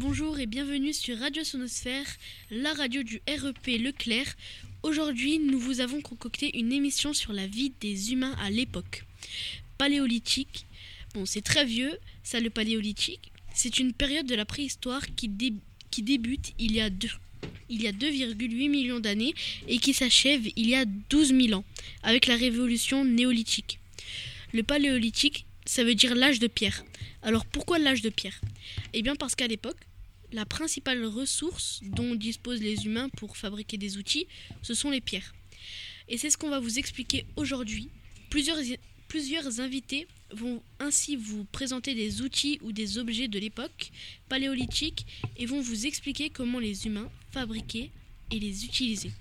Bonjour et bienvenue sur Radio Sonosphère, la radio du REP Leclerc. Aujourd'hui, nous vous avons concocté une émission sur la vie des humains à l'époque. Paléolithique. Bon, c'est très vieux, ça le paléolithique. C'est une période de la préhistoire qui, qui débute il y a il y a 2,8 millions d'années et qui s'achève il y a 12 000 ans avec la révolution néolithique. Le paléolithique, ça veut dire l'âge de pierre. Alors pourquoi l'âge de pierre? Eh bien parce qu'à l'époque, la principale ressource dont disposent les humains pour fabriquer des outils, ce sont les pierres. Et c'est ce qu'on va vous expliquer aujourd'hui. Plusieurs, invités vont ainsi vous présenter des outils ou des objets de l'époque paléolithique et vont vous expliquer comment les humains fabriquaient et les utilisaient.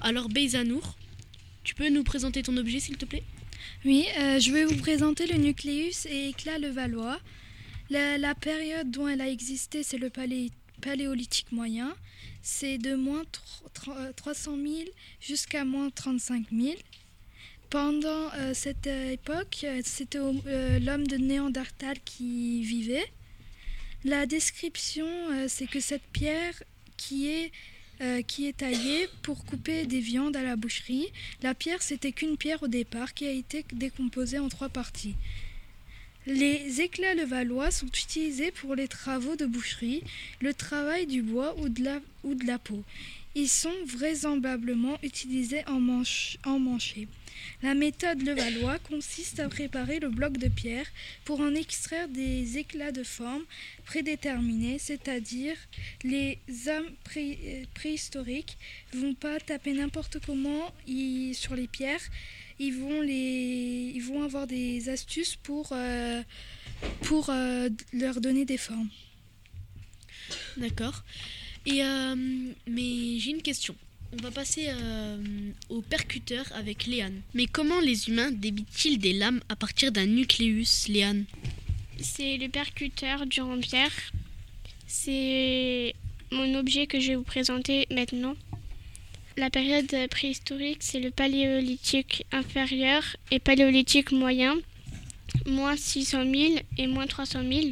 Alors Beizanour, tu peux nous présenter ton objet s'il te plaît? Oui, euh, je vais vous présenter le nucléus et éclat le Valois. La, période dont elle a existé, c'est le paléolithique moyen. C'est de moins 300 000 jusqu'à moins 35 000. Pendant euh, cette euh, époque, euh, c'était l'homme de Néandertal qui vivait. La description, c'est que cette pierre qui est, qui est taillée pour couper des viandes à la boucherie, la pierre, c'était qu'une pierre au départ qui a été décomposée en trois parties. Les éclats levallois sont utilisés pour les travaux de boucherie, le travail du bois ou de la peau. Ils sont vraisemblablement utilisés en, manche. La méthode Levallois consiste à préparer le bloc de pierre pour en extraire des éclats de forme prédéterminés, c'est-à-dire les hommes préhistoriques ne vont pas taper n'importe comment sur les pierres, ils vont, avoir des astuces pour, euh, euh, leur donner des formes. D'accord. Euh, mais j'ai une question. On va passer euh, au percuteur avec Léane. Mais comment les humains débitent-ils des lames à partir d'un nucléus, Léane? C'est le percuteur Durand-Pierre. C'est mon objet que je vais vous présenter maintenant. La période préhistorique, c'est le paléolithique inférieur et paléolithique moyen, moins 600 000 et moins 300 000.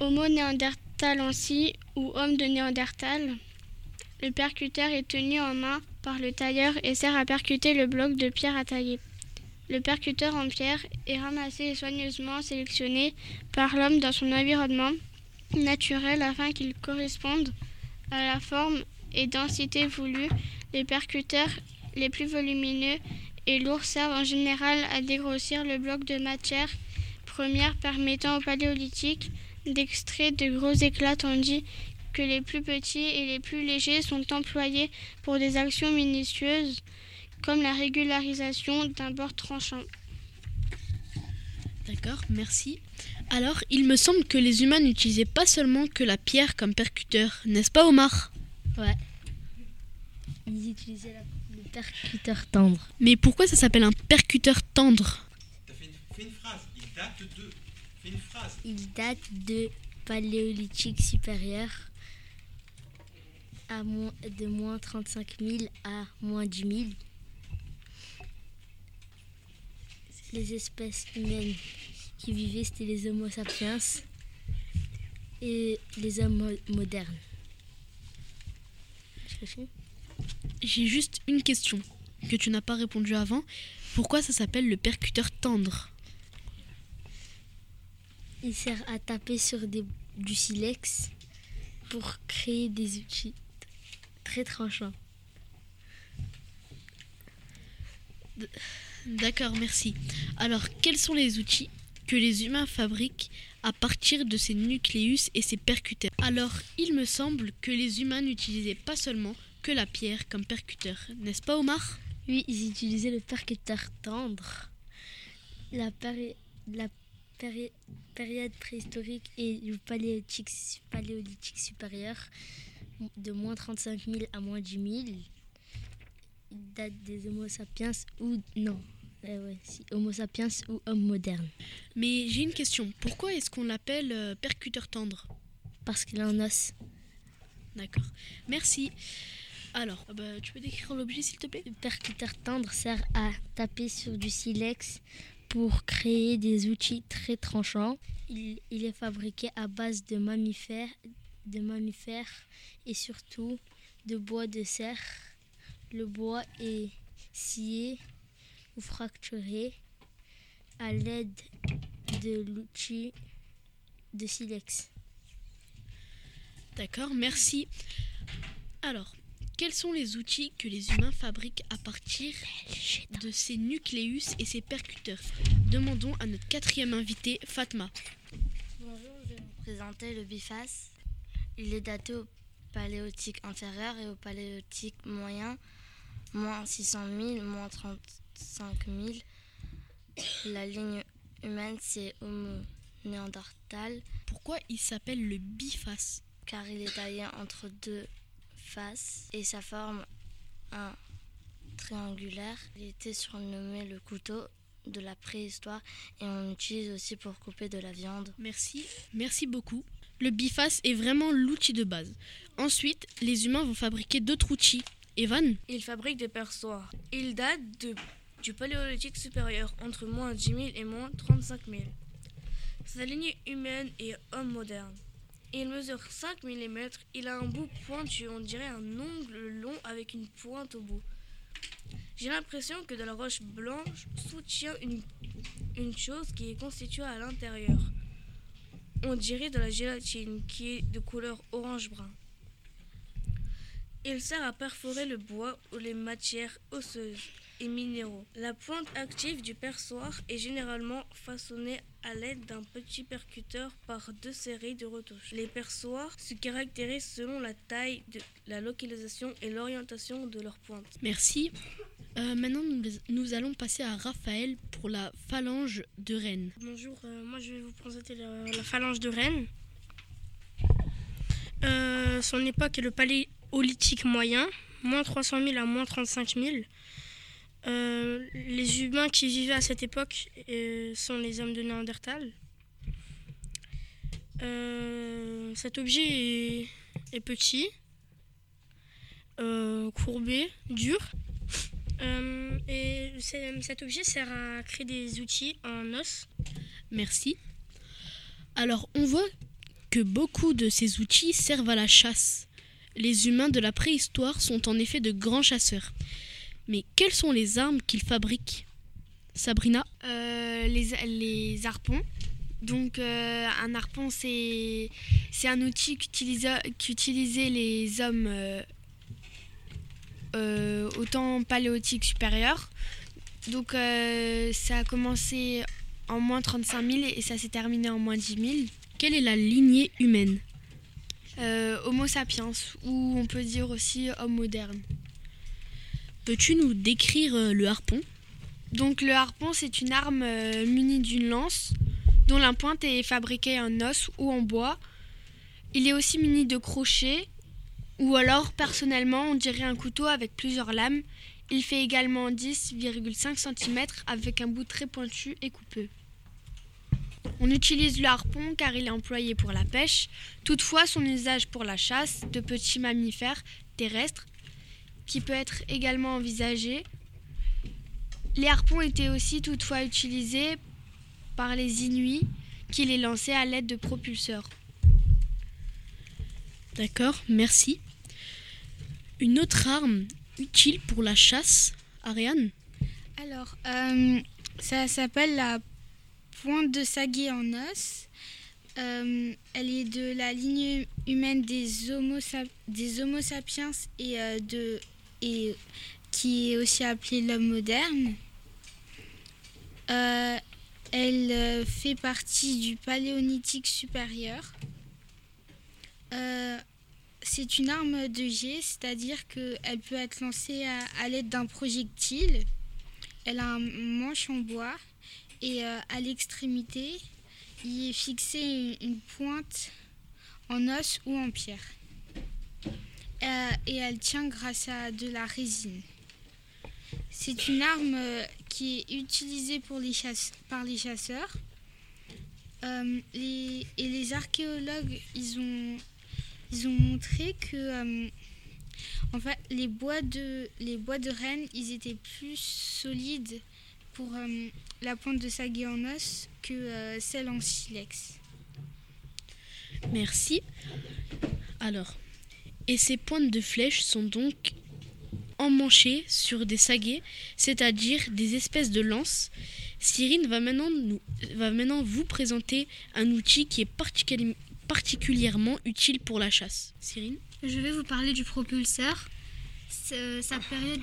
Homo ou homme de Néandertal le percuteur est tenu en main par le tailleur et sert à percuter le bloc de pierre à tailler. Le percuteur en pierre est ramassé et soigneusement sélectionné par l'homme dans son environnement naturel afin qu'il corresponde à la forme et densité voulue. Les percuteurs les plus volumineux et lourds servent en général à dégrossir le bloc de matière première permettant au paléolithique d'extraire de gros éclats tandis que les plus petits et les plus légers sont employés pour des actions minutieuses comme la régularisation d'un bord tranchant. D'accord, merci. Alors, il me semble que les humains n'utilisaient pas seulement que la pierre comme percuteur, n'est-ce pas Omar? Ouais. Ils utilisaient le percuteur tendre. Mais pourquoi ça s'appelle un percuteur tendre? Fais une phrase. Il date de. Il date de paléolithique supérieur à moins, de moins 35 000 à moins 10 000. Les espèces humaines qui vivaient, c'était les Homo sapiens et les hommes modernes. J'ai juste une question que tu n'as pas répondu avant. Pourquoi ça s'appelle le percuteur tendre? Il sert à taper sur des, du silex pour créer des outils très tranchant. D'accord, merci. Alors, quels sont les outils que les humains fabriquent à partir de ces nucléus et ces percuteurs? Alors, il me semble que les humains n'utilisaient pas seulement que la pierre comme percuteur, n'est-ce pas Omar? Oui, ils utilisaient le percuteur tendre. La, la période préhistorique et le paléolithique, paléolithique supérieur de moins 35 000 à moins 10 000 il date des Homo sapiens ou non ouais, si, Homo sapiens ou homme moderne. Mais j'ai une question. Pourquoi est-ce qu'on l'appelle euh, percuteur tendre? Parce qu'il a un os. D'accord. Merci. Alors, ah bah, tu peux décrire l'objet s'il te plaît? Le percuteur tendre sert à taper sur du silex pour créer des outils très tranchants. Il, est fabriqué à base de mammifères, de mammifères et surtout de bois de cerf. Le bois est scié ou fracturé à l'aide de l'outil de silex. D'accord, merci. Alors, quels sont les outils que les humains fabriquent à partir de ces nucléus et ces percuteurs? Demandons à notre quatrième invité, Fatma. Bonjour, je vais vous présenter le biface. Il est daté au paléolithique inférieur et au paléolithique moyen, moins 600 000, moins 35 000. La ligne humaine, c'est Homo néandertal, Pourquoi il s'appelle le biface car il est taillé entre deux faces et sa forme un triangulaire. Il était surnommé le couteau de la préhistoire et on l'utilise aussi pour couper de la viande. Merci, merci beaucoup. Le biface est vraiment l'outil de base. Ensuite, les humains vont fabriquer d'autres outils. Evan Il fabrique des perçoirs. Il date de- du paléolithique supérieur, entre moins 10 000 et moins 35 000. Sa lignée humaine est homme moderne. Il mesure 5 mm. Il a un bout pointu, on dirait un ongle long avec une pointe au bout. J'ai l'impression que de la roche blanche soutient une, une chose qui est constituée à l'intérieur. On dirait de la gélatine qui est de couleur orange-brun. Il sert à perforer le bois ou les matières osseuses et minéraux. La pointe active du perçoir est généralement façonnée à l'aide d'un petit percuteur par deux séries de retouches. Les perçoirs se caractérisent selon la taille, de, la localisation et l'orientation de leur pointe. Merci. Euh, maintenant, nous, allons passer à Raphaël pour la phalange de Rennes. Bonjour, euh, moi je vais vous présenter la, la phalange de Rennes. Euh, son époque est le paléolithique moyen, moins 300 000 à moins 35 000. Euh, les humains qui vivaient à cette époque euh, sont les hommes de Néandertal. Euh, cet objet est, est petit, courbé, dur. Et cet objet sert à créer des outils en os. Merci. Alors, on voit que beaucoup de ces outils servent à la chasse. Les humains de la préhistoire sont en effet de grands chasseurs. Mais quelles sont les armes qu'ils fabriquent Sabrina? Euh, les, les harpons. Donc euh, un harpon, c'est un outil qu'utilisa- qu'utilisaient les hommes euh, au temps paléolithique supérieur. Donc ça a commencé en moins 35 000 et ça s'est terminé en moins 10 000. Quelle est la lignée humaine? Homo sapiens, ou on peut dire aussi homme moderne. Peux-tu nous décrire euh, le harpon? Donc le harpon, c'est une arme euh, munie d'une lance dont la pointe est fabriquée en os ou en bois. Il est aussi muni de crochets ou alors personnellement on dirait un couteau avec plusieurs lames. Il fait également 10,5 cm avec un bout très pointu et coupeux. On utilise le harpon car il est employé pour la pêche. Toutefois, son usage pour la chasse de petits mammifères terrestres qui peut être également envisagé les harpons étaient aussi toutefois utilisés par les Inuits qui les lançaient à l'aide de propulseurs. D'accord, merci. Une autre arme utile pour la chasse, Ariane? Alors, euh, ça s'appelle la pointe de saguet en os. Euh, elle est de la ligne humaine des Homo, sap- des homo sapiens et, euh, de, et qui est aussi appelée l'homme moderne. Euh, elle euh, fait partie du paléolithique supérieur. Euh, c'est une arme de jet, c'est-à-dire qu'elle peut être lancée à, l'aide d'un projectile. Elle a un manche en bois et à l'extrémité, il est fixé une pointe en os ou en pierre. Euh, et elle tient grâce à de la résine. C'est une arme euh, qui est utilisée pour les chasse- par les chasseurs. Euh, et les archéologues, ils ont, ils ont montré que euh, les bois de, les bois de Rennes, ils étaient plus solides pour la pointe de saguet en os que celle en silex. Merci. Alors, et ces pointes de flèches sont donc emmanchées sur des saguets, c'est-à-dire des espèces de lances. Cyrine va maintenant, vous présenter un outil qui est particulièrement utile pour la chasse. Cyrine Je vais vous parler du propulseur. Sa période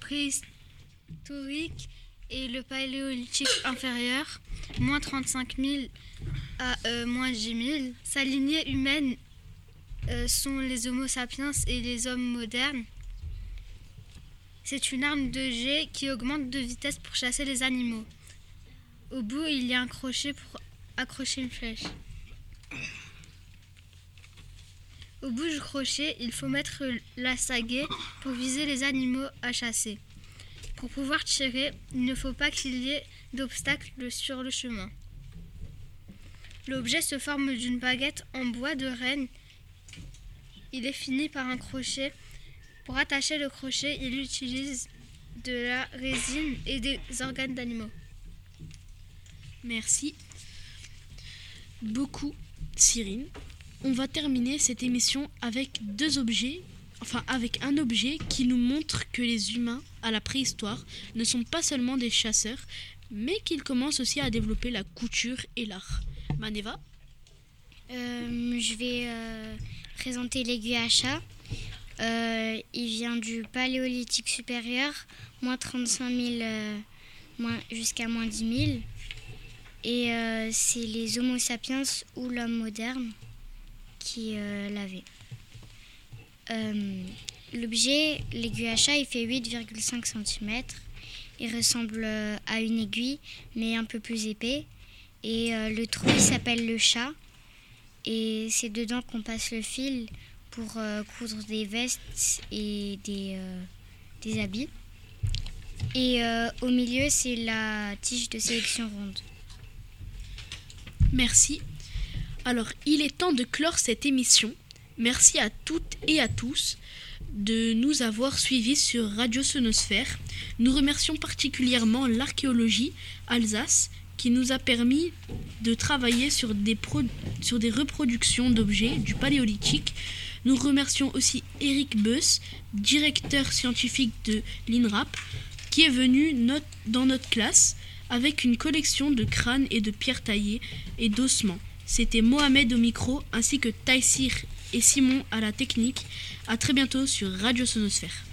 préhistorique est le paléolithique inférieur, moins 35 000 à euh, moins 10 000. Sa lignée humaine euh, sont les Homo sapiens et les hommes modernes. C'est une arme de jet qui augmente de vitesse pour chasser les animaux. Au bout, il y a un crochet pour accrocher une flèche. Au bout du crochet, il faut mettre la sagaie pour viser les animaux à chasser. Pour pouvoir tirer, il ne faut pas qu'il y ait d'obstacles sur le chemin. L'objet se forme d'une baguette en bois de renne. Il est fini par un crochet. Pour attacher le crochet, il utilise de la résine et des organes d'animaux. Merci beaucoup, Cyrine on va terminer cette émission avec deux objets, enfin avec un objet qui nous montre que les humains à la préhistoire ne sont pas seulement des chasseurs, mais qu'ils commencent aussi à développer la couture et l'art. Maneva? Euh, Je vais euh, présenter l'aiguille à chat. Euh, il vient du paléolithique supérieur, moins 35 000 jusqu'à moins 10 000. Et c'est les Homo sapiens ou l'homme moderne qui euh, l'avait. Euh, l'objet, l'aiguille à chat, il fait 8,5 cm. Il ressemble euh, à une aiguille, mais un peu plus épais. Et le trou, il s'appelle le chat. Et c'est dedans qu'on passe le fil pour coudre des vestes et des, des habits. Et au milieu, c'est la tige de sélection ronde. Merci. Alors, il est temps de clore cette émission. Merci à toutes et à tous de nous avoir suivis sur Radio Sonosphère. Nous remercions particulièrement l'archéologie Alsace qui nous a permis de travailler sur des, sur des reproductions d'objets du paléolithique. Nous remercions aussi Eric Beuss, directeur scientifique de l'INRAP, qui est venu dans notre classe avec une collection de crânes et de pierres taillées et d'ossements. C'était Mohamed au micro ainsi que Taïsir et Simon à la technique. A très bientôt sur Radio Sonosphère.